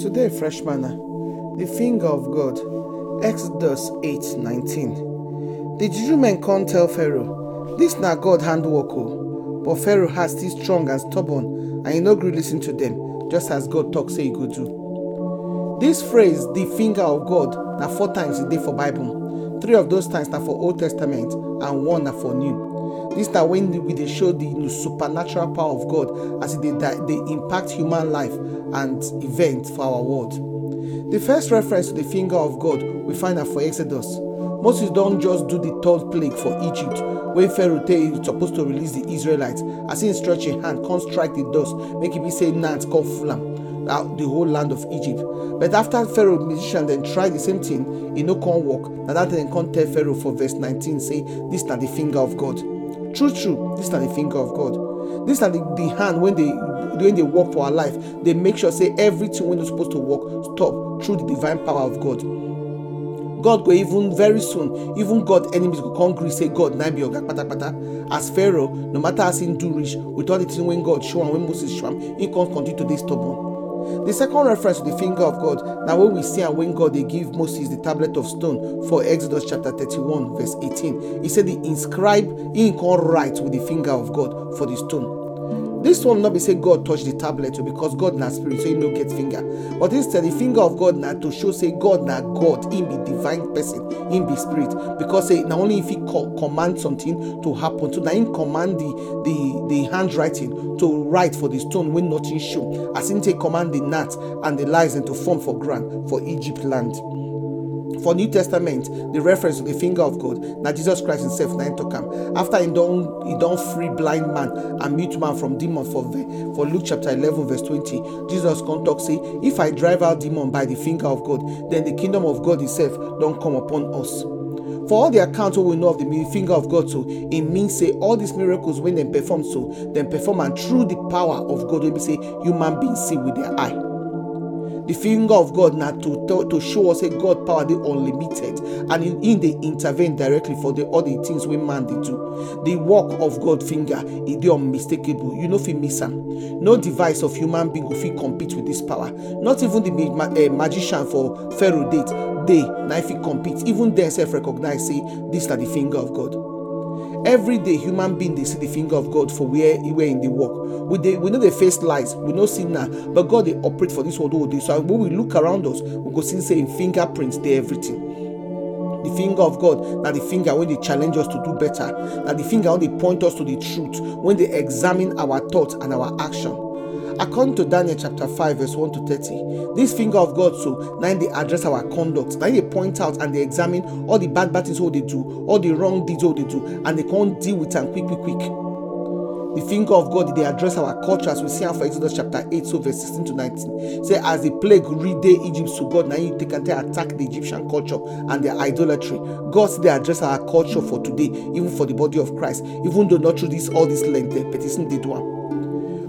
Today, fresh manna, the finger of God, Exodus 8 19. The Jew men come tell Pharaoh, This na God handwork, oh. But Pharaoh has still strong and stubborn, and he no gree listen to them, just as God talk say he go do. This phrase, the finger of God, na four times a day for Bible. Three of those times na for Old Testament, and one na for New. This na when we dey show the supernatural power of God as dey dey impact human life and event for our world. The first reference to the finger of God we find am for Exodus. Moses don't just do the third plague for Egypt when Pharaoh tell he supposed to release the Israelites as he stretch him hand come strike the dust make it be say gnat come full am the whole land of Egypt. But after Pharaoh magician then try the same thing, e no come work. Na that then come tell Pharaoh for verse 19 say this na the finger of God. True true, this na the finger of God. This na the, the hand when they when they work for our life, they make sure say everything when you're supposed to work stop through the divine power of God. God go even very soon, even God enemies go come say God na be oga patapata. As Pharaoh, no matter as him do reach, with all the thing when God show am, when Moses show am, he can't continue to dey stubborn. The second reference to the finger of God now when we see and when God they give Moses the tablet of stone for Exodus chapter 31 verse 18. He said the inscribe he can write with the finger of God for the stone. This one not be say God touch the tablet because God na spirit, so he no get finger. But instead, the finger of God na to show say God na God, him be divine person, him be spirit. Because say only if he co- command something to happen, so now him command the the the handwriting to write for the stone when nothing show. As him take command the gnat and the and to form for ground for Egypt land. For New Testament, the reference to the finger of God, now Jesus Christ himself nine to come. After he don't he don't free blind man and mute man from demon for for Luke chapter 11 verse 20. Jesus come talk say, if I drive out demon by the finger of God, then the kingdom of God itself don't come upon us. For all the accounts we know of the finger of God, so it means say all these miracles when they perform so, then perform and through the power of God, when we say human beings see with their eye the finger of God now to, to, to show us a God power they unlimited and in, in they intervene directly for the the things we man they do. The work of God finger is the unmistakable. You know if you miss them. No device of human being will compete with this power. Not even the ma- uh, magician for Pharaoh date. They now if he compete, even they self recognize say this is the finger of God. Every day, human being they see the finger of God for where he were in the work. We they, we know they face lies, we know sin now, but God they operate for this world all day. So when we look around us, we go see saying fingerprints, they everything. The finger of God, now the finger when they challenge us to do better, now the finger when they point us to the truth, when they examine our thoughts and our action. According to Daniel chapter 5, verse 1 to 30, this finger of God, so now they address our conduct, now they point out and they examine all the bad bad things what they do, all the wrong deeds what they do, and they can't deal with them quick, quick, quick. The finger of God, they address our culture as we see for Exodus chapter 8, so verse 16 to 19. Say, as the plague read day Egypt to God, now you take and they attack the Egyptian culture and their idolatry. God, they address our culture for today, even for the body of Christ, even though not through this all this length, eh, but it's they do them.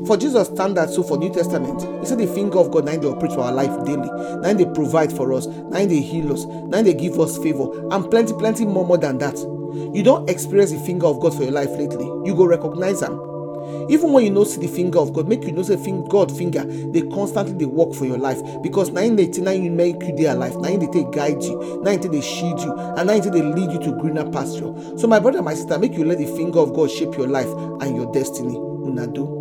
For Jesus standard, so for New Testament, he said the finger of God, now they operate for our life daily. Now they provide for us. Now they heal us. Now they give us favor. And plenty, plenty more, more than that. You don't experience the finger of God for your life lately. You go recognize them. Even when you know see the finger of God, make you know say finger God finger, they constantly they work for your life. Because 989 you make you their life, 9 they guide you, 90 they shield you, and 90 they lead you to greener pasture. So my brother, my sister, make you let the finger of God shape your life and your destiny. Una do.